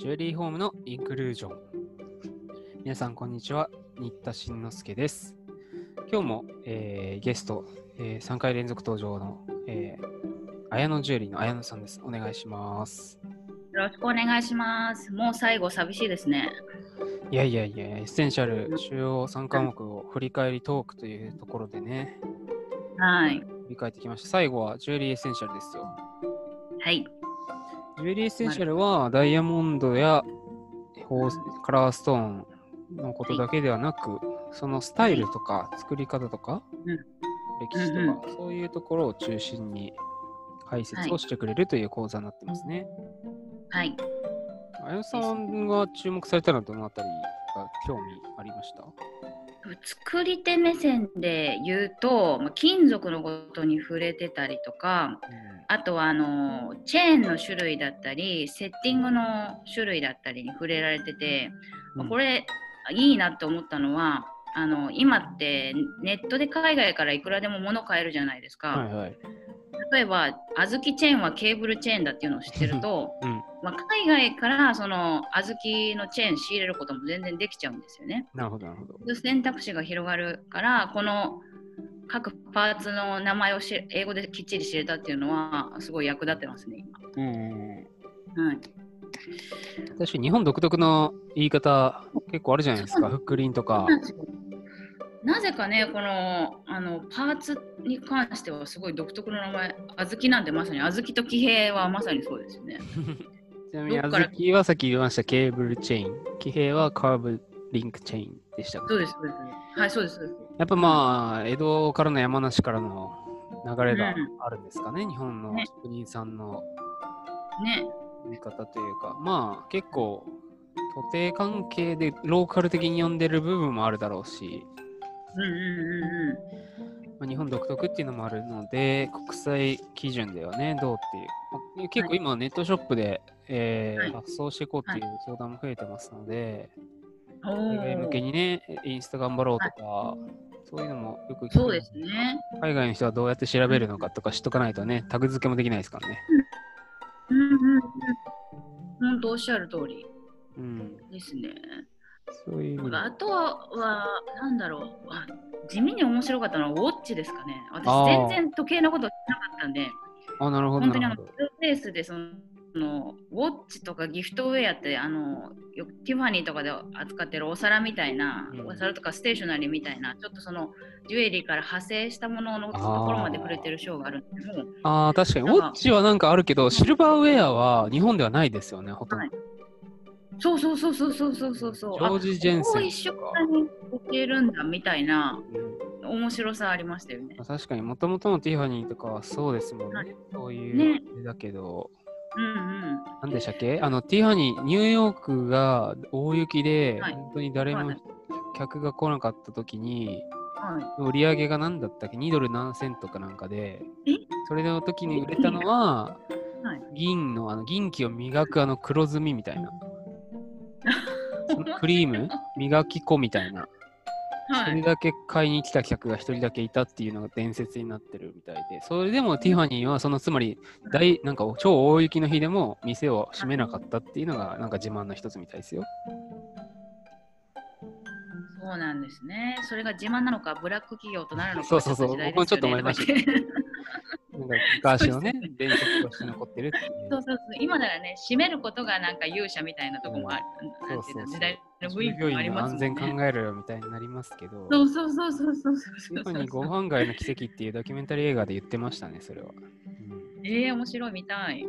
ジュエリーホームのインクルージョン。皆さん、こんにちは。新田慎之介です。今日も、えーゲスト、え3回連続登場の、えー、綾野ジュエリーの綾野さんです。お願いします。よろしくお願いします。もう最後寂しいですね。いやいやいや、エッセンシャル主要3科目を振り返りトークというところでね、はい。振り返ってきました。最後はジュエリーエッセンシャルですよ。はい。ジュエリーエッセンシャルはダイヤモンドやカラーストーンのことだけではなく、そのスタイルとか作り方とか、うん。歴史とか、そういうところを中心に解説をしてくれるという講座になってますね。はい。あやさんが注目されたのはどのあたりが興味ありました？作り手目線で言うと、まあ金属のことに触れてたりとか、あとはあのチェーンの種類だったり、セッティングの種類だったりに触れられてて、まあこれいいなって思ったのは、あの今ってネットで海外からいくらでも物買えるじゃないですか。はいはい。例えば、小豆チェーンはケーブルチェーンだっていうのを知ってると、うん。まあ、海外からその小豆のチェーン仕入れることも全然できちゃうんですよね。なるほど、なるほど。選択肢が広がるから、この各パーツの名前をし英語できっちり知れたっていうのは、すごい役立ってますね、うんうん。はい、確かに日本独特の言い方結構あるじゃないですか。フックリンとか。なぜかね、このあのパーツに関してはすごい独特の名前、小豆なんてまさに、小豆と騎兵はまさにそうですよね。ちなみに、小豆はさっき言いましたケーブルチェーン。騎兵はカーブリンクチェーンでしたそうです、そうです。はい、そうです。そうですやっぱまあ、江戸からの山梨からの流れがうんあるんですかね。日本のね職人さんのね。言い方というか、まあ結構、徒弟関係でローカル的に呼んでる部分もあるだろうし、うんうんうんうん。まあ、日本独特っていうのもあるので、国際基準ではね、どうっていう。まあ結構今、ネットショップで、えーはい発送していこうっていう相談も増えてますので、お海外向けーにね、インスタ頑張ろうとか、そういうのもよく聞くそうですね。海外の人はどうやって調べるのかとか知っとかないとね、タグ付けもできないですからね。うんうんうん。本当おっしゃる通りうん。ですね。そういうあとは、はなんだろうあ。地味に面白かったのはウォッチですかね。私全然時計のこと知らなかったんで、あ、なるほど、本当にあの、なるほど。プレイスでその、ウォッチとかギフトウェアってあのよくティファニーとかで扱ってるお皿みたいな、うんお皿とかステーショナリーみたいなちょっとそのジュエリーから派生したもののところまで触れてるショーがあるんですけどああ、確かに、ウォッチはなんかあるけど、シルバーウェアは日本ではないですよね、ほとんど。はいそうそうそうそうそうそうそう。そう。ジョージ・ジェンセン一緒。に置けるんだみたいな。うん。面白さありましたよね。まあ確かに、もともとのティファニーとかはそうですもんね。はい。そういうね。だけど、うんうん。なんでしたっけ？あの、ティファニー、ニューヨークが大雪で、はい。本当に誰もはい客が来なかった時に、は売り上げが何だったっけ ?2 ドル何セントかなんかで。え、それの時に売れたのは、はい。銀の、あの銀器を磨くあの黒ずみみたいな。クリーム？磨き粉みたいな。い。はい。それだけ買いに来た客が一人だけいたっていうのが伝説になってるみたいで、それでもティファニーは、そのつまり大、なんか超大雪の日でも店を閉めなかったっていうのが、なんか自慢の一つみたいですよ。そうなんですね。それが自慢なのか、ブラック企業となるのか。そうそうそう僕もちょっと思いました昔のね伝説として残ってるっていう。そうそうそう今ならね、閉めることがなんか勇者みたいなとこもある。そうそう時代の雰従囲気もありますもんね。全考えろよみたいになりますけど、そうそうそうそうそうそうテそうィファニーご飯街の奇跡っていうドキュメンタリー映画で言ってましたね、それは。うん、ええ面白い、見たい。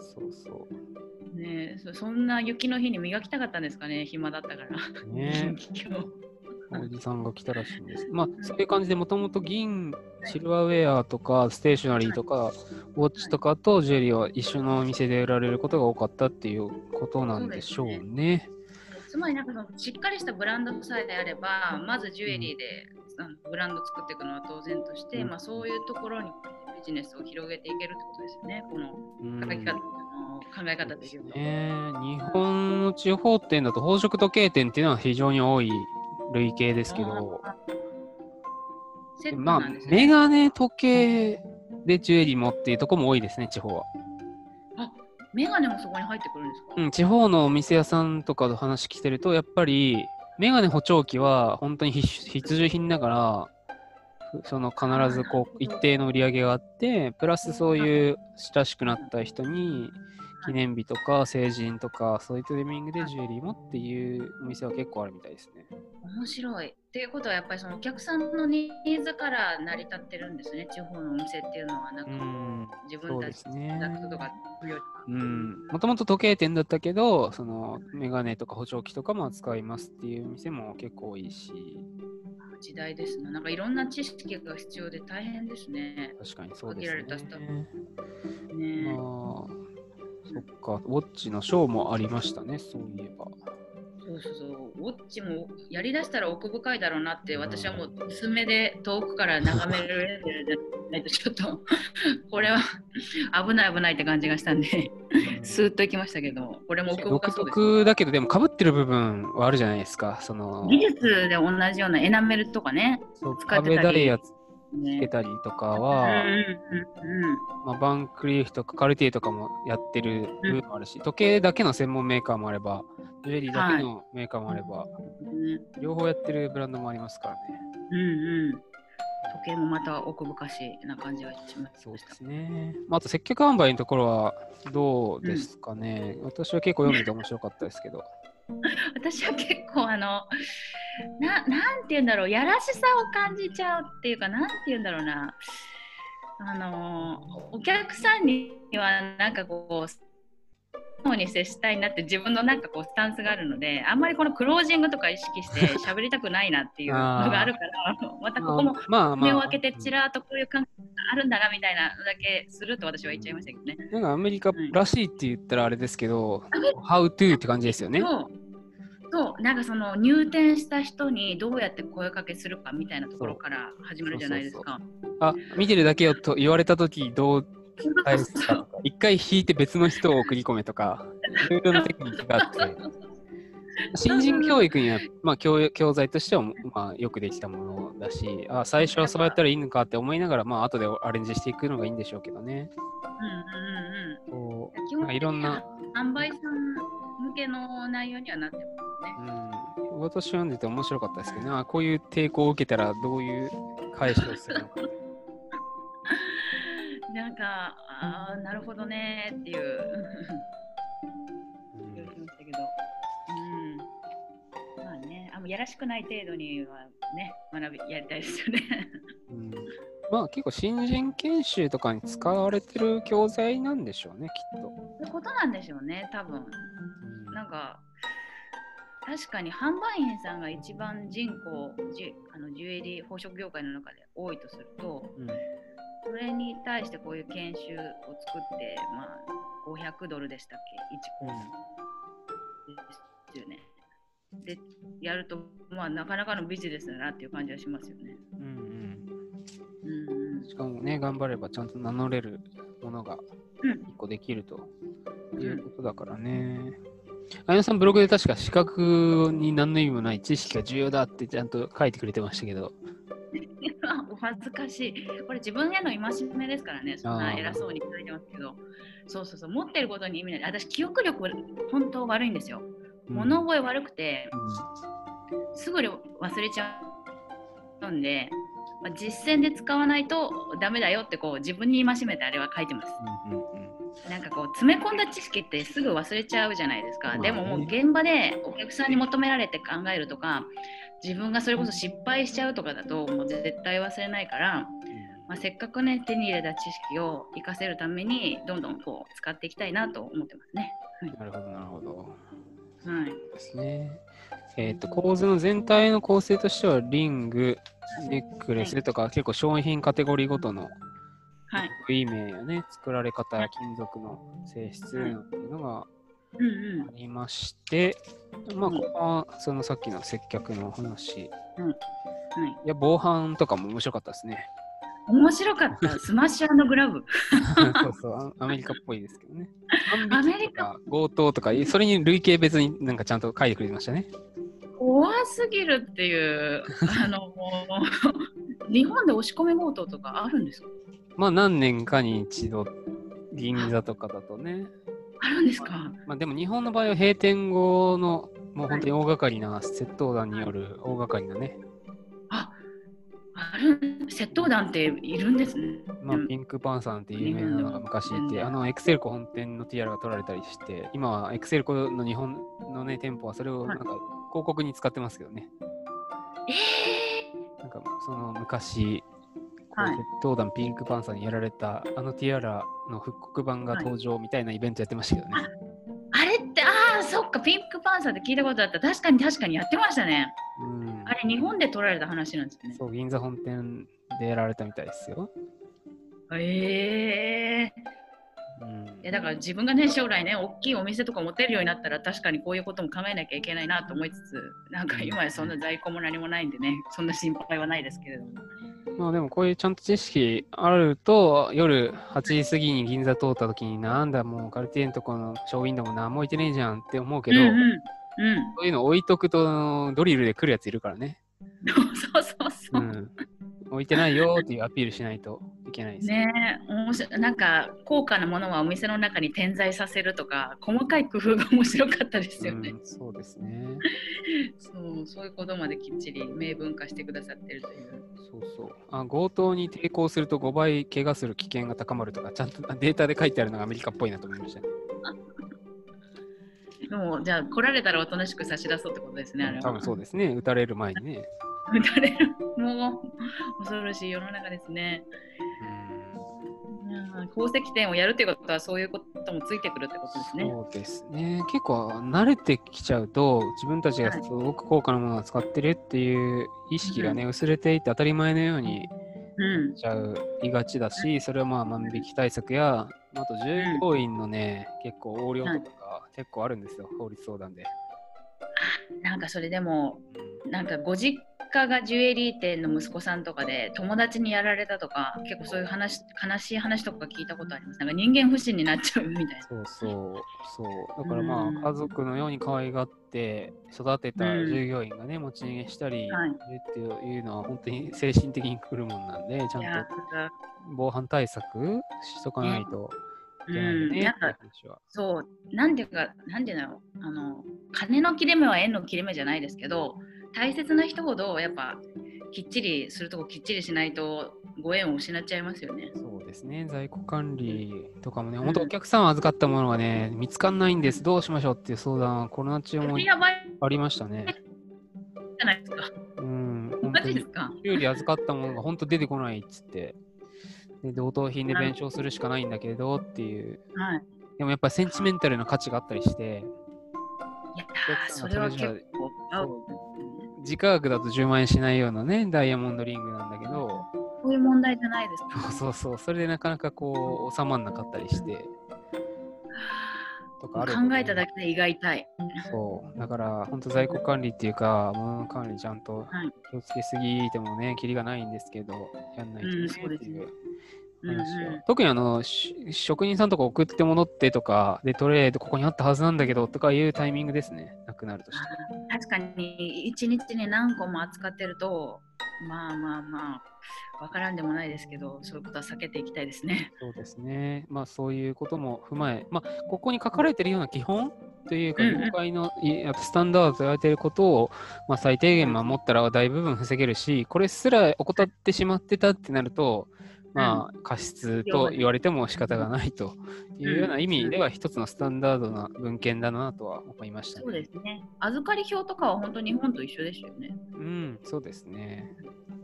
そうそう。ねえそそんな雪の日に磨きたかったんですかね、暇だったから。ね今日おじさんが来たらしいんです。まあ、そういう感じで、もともと銀、シルバーウェアとか、ステーショナリーとか、ウォッチとかとジュエリーは一緒のお店で売られることが多かったっていうことなんでしょうね。つまりなんかそのしっかりしたブランドさえあれば、まずジュエリーで、あのブランド作っていくのは当然として、うんまあ、そういうところにビジネスを広げていけるってことですよね、このうん書き方、あの考え方でいうと。ね日本の地方店だと宝飾時計店っていうのは非常に多い類型ですけど、セットまあ。メガネ時計でジュエリーもっていうところも多いですね、地方は。メガネもそこに入ってくるんですか、うん、地方のお店屋さんとかの話聞いてると、やっぱりメガネ補聴器は本当に必需品だから、その必ずこう一定の売り上げがあって、プラスそういう親しくなった人に記念日とか成人とかそういうタイミングでジュエリーもっていうお店は結構あるみたいですね。面白い。っていうことはやっぱりそのお客さんのニーズから成り立ってるんですね、地方のお店っていうのは。なんかこううん、自分たち。だとかもともと時計店だったけど、そのメガネとか補聴器とかも扱いますっていう店も結構多いし、時代ですね。なんかいろんな知識が必要で大変ですね。確かにそうです限られたスタッね。ねまあ、そっか、ウォッチのショーもありましたね、そういえば。そうそうそう。ウォッチもやりだしたら奥深いだろうなって、私はもう爪で遠くから眺めるレベルじゃないとちょっとこれは 危ない危ないって感じがしたんで、スーッといきましたけど、これも奥独深そうです。特だけど、でも被ってる部分はあるじゃないですか。その、技術で同じようなエナメルとかね。使ってたりつねけたりとかうんは、うんうんまあ、バンクリーフとかカルティエとかもやってる部分もあるし、時計だけの専門メーカーもあれば、ジュエリーだけのメーカーもあれば、うんね両方やってるブランドもありますからね。うんうん。時計もまた奥深しな感じがしまそうで。すね。まあ、あと接客販売のところはどうですかね。私は結構読んでて面白かったですけど。私は結構あのななんて言うんだろうやらしさを感じちゃうっていうかなんて言うんだろうなあのお客さんにはなんかこうそうに接したいなって自分のなんかこうスタンスがあるのであんまりこのクロージングとか意識して喋りたくないなっていうのがあるからまたここも目を開けてちらっとこういう感覚があるんだなみたいなのだけすると私は言っちゃいましたけどね。なんかアメリカらしいって言ったらあれですけど、How to って感じですよね。そう。なんかその入店した人にどうやって声かけするかみたいなところから始まるじゃないですか。あ、見てるだけよと言われたときどう対応するかとか、一回引いて別の人を送り込めとか、いろいろなテクニックがあって、新人教育には、まあ教、教材としては、まあ、よくできたものだし、あ最初はそうやったらいいのかって思いながら、まあ後でアレンジしていくのがいいんでしょうけどね。うんうんうんこうん。基うなんかいろんな、販売さん向けの内容にはなってますね。うん、私読んでて面白かったですけどね、あこういう抵抗を受けたらどういう返しをするのか。ああなるほどねっていううん気がしましたけど。うん。まあね、あんまやらしくない程度にはね学びやりたいですよね。うんまあ結構新人研修とかに使われてる教材なんでしょうね、きっと。そういうことなんでしょうね多分。うんなんか確かに販売員さんが一番人口ジュあのジュエリー宝飾業界の中で多いとするとうんそれに対してこういう研修を作って、まあ、500ドルでしたっけ？1コースですよね。でやると、まあ、なかなかのビジネスだなっていう感じはしますよね。うんうんうんうんしかもね、頑張ればちゃんと名乗れるものがうん一個できるとんいうことだからね。あやさんブログで確か資格に何の意味もない知識が重要だってちゃんと書いてくれてましたけど、お恥ずかしい。これ自分への戒めですからね、そんな偉そうに書いてますけど、そうそうそう、持ってることに意味ない。私、記憶力本当悪いんですよ。うん物覚え悪くて、うすぐに忘れちゃうんで、まあ、実践で使わないとダメだよってこう自分に戒めてあれは書いてます。んうんうんなんかこう詰め込んだ知識ってすぐ忘れちゃうじゃないですか。でももう現場でお客さんに求められて考えるとか、自分がそれこそ失敗しちゃうとかだともう絶対忘れないから、まあ、せっかくね手に入れた知識を活かせるためにどんどんこう使っていきたいなと思ってますね。なるほど、なるほど。はい。ですね。えっ、と、構図の全体の構成としては、リング、ネックレスとか、結構商品カテゴリーごとのはい。名やね、作られ方や金属の性質っていうのがうんうん。ありまして、まあ、うんここはそのさっきの接客の話、いはい。や、防犯とかも面白かったですね。面白かった。スマッシャーグラブ。そうそう、あアメリカっぽいですけどね。アメリとか強盗とか、それに類型別になんかちゃんと書いてくれてましたね。怖すぎるっていう、あの、日本で押し込め強盗とかあるんですかまあ、何年かに一度、銀座とかだとね、あるんですか？まあ、でも日本の場合は閉店後のもう本当に大掛かりな窃盗団による大掛かりなね、あある窃盗団っているんですね。まあうん、ピンクパンサーって有名なのが昔いて、うん。あのエクセルコ本店のティアラが取られたりして、今はエクセルコの日本のね、店舗はそれをなんか広告に使ってますけどね。えなんかその昔、こうはい窃盗団ピンクパンサーにやられたあのティアラの復刻版が登場みたいなイベントやってましたけどね。ー、あれって、ああ、そっか、ピンクパンサーって聞いたことあった。確かに確かにやってましたね。うんあれ、日本で撮られた話なんですね。そう、銀座本店でやられたみたいですよ。ええうんいやだから自分がね将来ね大きいお店とか持てるようになったら確かにこういうことも考えなきゃいけないなと思いつつなんか今やそんな在庫も何もないんでねそんな心配はないですけれどもまあでもこういうちゃんと知識あると夜8時過ぎに銀座通った時になんだもうカルティエンとこのショーウィンドウも何も置いてねえじゃんって思うけど、うんうんうんそういうの置いとくとドリルで来るやついるからね。そうそうそうう、ん。置いてないよっていうアピールしないといけないです。ねえ面白いなんか高価なものはお店の中に点在させるとか細かい工夫が面白かったですよね、うん、そうですね。そうそういうことまできっちり明文化してくださってるというそうそうあ。強盗に抵抗すると5倍怪我する危険が高まるとか、ちゃんと データで書いてあるのがアメリカっぽいなと思いましたね。でもじゃあ来られたらおとなしく差し出そうってことですねあれは多分そうですね。撃たれる前にね。撃たれるもう恐ろしい世の中ですね。うん宝石店をやるっていうことはそういうこともついてくるってことですね。そうですね。結構慣れてきちゃうと、自分たちがはいすごく高価なものを使ってるっていう意識がね、薄れていって当たり前のようにうん。ちゃういがちだし、それはまあ万引き対策や、あと従業員のね、結構横領とかが結構あるんですよ、法律相談で。なんかそれでもうんなんかご実家がジュエリー店の息子さんとかで友達にやられたとか結構そういう話悲しい話とか聞いたことあります。なんか人間不信になっちゃうみたいな。そうそう、そう。だからまうんあ、家族のように可愛がって育てたうん従業員がね、持ち逃げしたり、っていうのは本当に精神的に来るもんなんで、ちゃんと防犯対策しとかないとうんなんか。そうなんていうかなんていうあの金の切れ目は縁の切れ目じゃないですけど大切な人ほどやっぱきっちりするとこきっちりしないとご縁を失っちゃいますよね。そうですね、在庫管理とかもね、うん。本当お客さん預かったものがね、見つかんないんです、どうしましょうっていう相談はコロナ中もありましたね。じゃないですか。うん、マジですか？修理預かったものが本当出てこないっつって、で同等品で弁償するしかないんだけれどっていう、はい。でもやっぱりセンチメンタルな価値があったりして、いやそれは結構合う自価格だと10万円しないようなね、ダイヤモンドリングなんだけど、そういう問題じゃないですか。そうそうそう、それでなかなかこう収まんなかったりして、とかある、考えただけで胃が痛い。そう、だから本当在庫管理っていうか、物の管理ちゃんとはい。気をつけすぎてもね、キリがないんですけど、やんないとねうんそうですねっていううんうん話は。特にあの、し職人さんとか送って戻ってとか、で、トレードここにあったはずなんだけどとかいうタイミングですね、なくなるとして。確かに一日に何個も扱ってるとまあまあまあわからんでもないですけどそういうことは避けていきたいですね。そうですね。まあそういうことも踏まえ、まあここに書かれてるような基本というか、業界のスタンダードと言われていることを、まあ、最低限守ったら大部分防げるし、これすら怠ってしまってたってなると、まあ過失と言われても仕方がないというような意味では一つのスタンダードな文献だなとは思いましたそうね。ですね。預かり表とかは本当日本と一緒ですよね。うん、そうですね。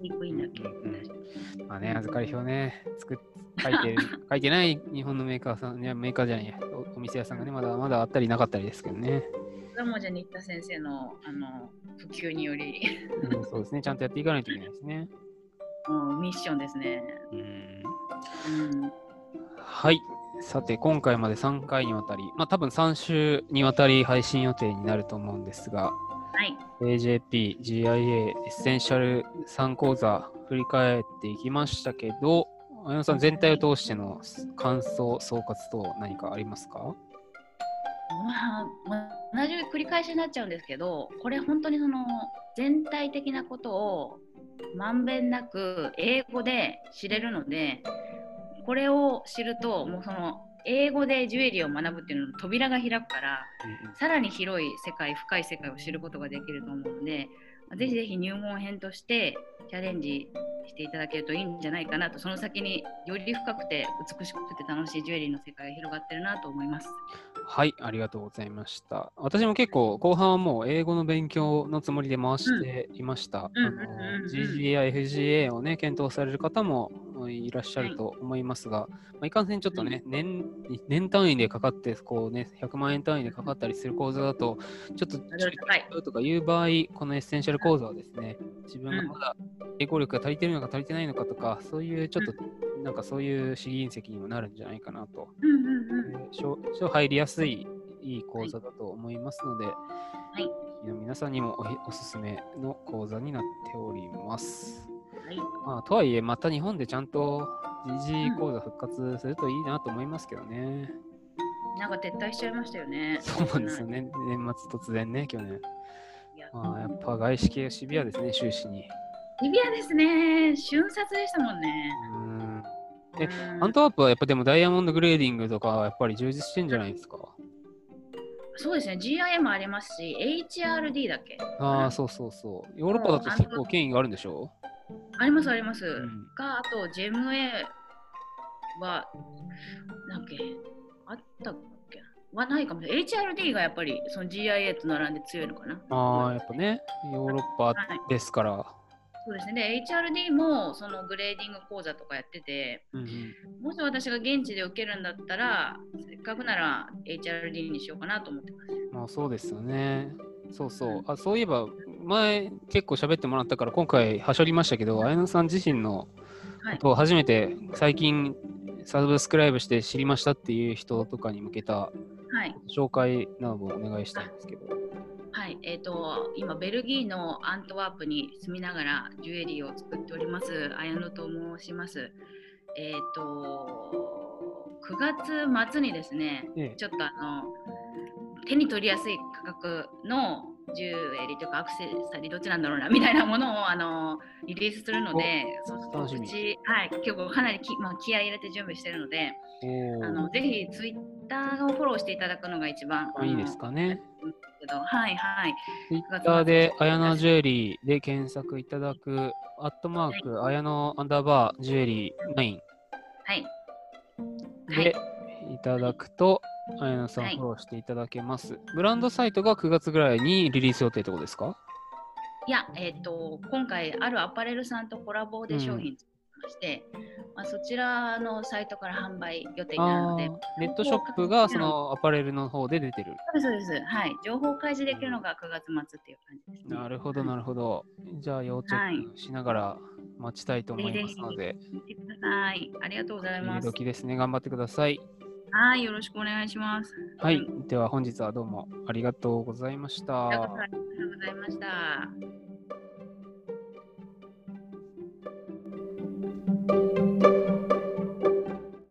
いい国だけ。うんうんまあね、預かり表ね、作っ書いてる 書いてない日本のメーカーさん、いやメーカーじゃないやお、お店屋さんがね、まだまだあったりなかったりですけどね。それもじゃあ新田先生のあの普及によりうん、そうですね、ちゃんとやっていかないといけないですね。もうミッションですね。うんうん、はい。さて、今回まで3回にわたり、まあ多分3週にわたり配信予定になると思うんですが、はい。AJP、GIA、エッセンシャル3講座振り返っていきましたけど、綾野さん全体を通しての感想、総括等何かありますか？まあ、同じ繰り返しになっちゃうんですけどこれ本当にその全体的なことをまんべんなく英語で知れるのでこれを知るともうその英語でジュエリーを学ぶっていうのの扉が開くから、うんうん。さらに広い世界、深い世界を知ることができると思うので、ぜひぜひ入門編としてチャレンジしていただけるといいんじゃないかなと、その先により深くて美しくて楽しいジュエリーの世界が広がってるなと思います。はい、ありがとうございました。私も結構後半はもう英語の勉強のつもりで回していました。 GG や FGA をね、検討される方もうんいらっしゃると思いますが、まあ、いかんせんちょっとね、年年単位でかかって、こうね、100万円単位でかかったりする講座だと、ちょっとハードル高い。とかいう場合、このエッセンシャル講座はですね、自分がまだ英語力が足りてるのか足りてないのかとか、そういうちょっと、なんかそういう試銀石にもなるんじゃないかなと。うん入りやすいいい講座だと思いますので、い。皆さんにもおおすすめの講座になっております。はい。まあ、とはいえ、また日本でちゃんと GG 講座復活するといいなと思いますけどね。なんか撤退しちゃいましたよね。そうなんですよね。年末突然ね、去年。まあ、やっぱ外資系シビアですね、終始に。リビアですね。瞬殺でしたもんね。うん。えうんアントワープはやっぱでもダイヤモンドグレーディングとかはやっぱり充実してんじゃないですか？そうですね。GIM ありますし、HRD だっけ？ああ、そうそうそう。ヨーロッパだと結構権威があるんでしょ？ありますあります。んが、あと JMA は、なんけ？あったっけ？はないかもしれない。HRD がやっぱりその GIA と並んで強いのかな。ああ、やっぱね、ヨーロッパはいですから。そうですね。で、HRD もそのグレーディング講座とかやってて、うんうん、もし私が現地で受けるんだったら、せっかくなら HRD にしようかなと思ってます。まあそうですよね。そうそう。あそういえば、前結構喋ってもらったから、今回はしょりましたけど、綾野さん自身のはいことを初めて最近サブスクライブして知りましたっていう人とかに向けたはい。紹介などもお願いしたいんですけど。はい、えー、と今、ベルギーのアントワープに住みながらジュエリーを作っております、綾野と申します。えっ、と、9月末にですね、ええちょっとあの手に取りやすい価格のジュエリーとかアクセサリーどっちなんだろうなみたいなものをあのリリースするので、そうするち、はい、今日かなりき、まあ、気合い入れて準備してるので、おあのぜひツイッターをフォローしていただくのが一番おいいですかね。はいはい。ツイッターで、綾野ジュエリーで検索いただく、アットマーク、綾野アンダーバージュエリー9はい。でいただくと、綾野さんはいフォローしていただけます。ブランドサイトが9月ぐらいにリリース予定ってことですか？いや、えっ、と、今回、あるアパレルさんとコラボで商品作りまして、まあ、そちらのサイトから販売予定になるので、あーネットショップがそのアパレルの方で出てる。そうです、そうです。はい。情報開示できるのが9月末っていう感じです、ね。なるほど、なるほど。じゃあ、要チェックしながら待ちたいと思いますので、見てください。ありがとうございいいます。時ですね。頑張ってください。はい。よろしくお願いします。はい。では、本日はどうもありがとうございました。ありがとうございました。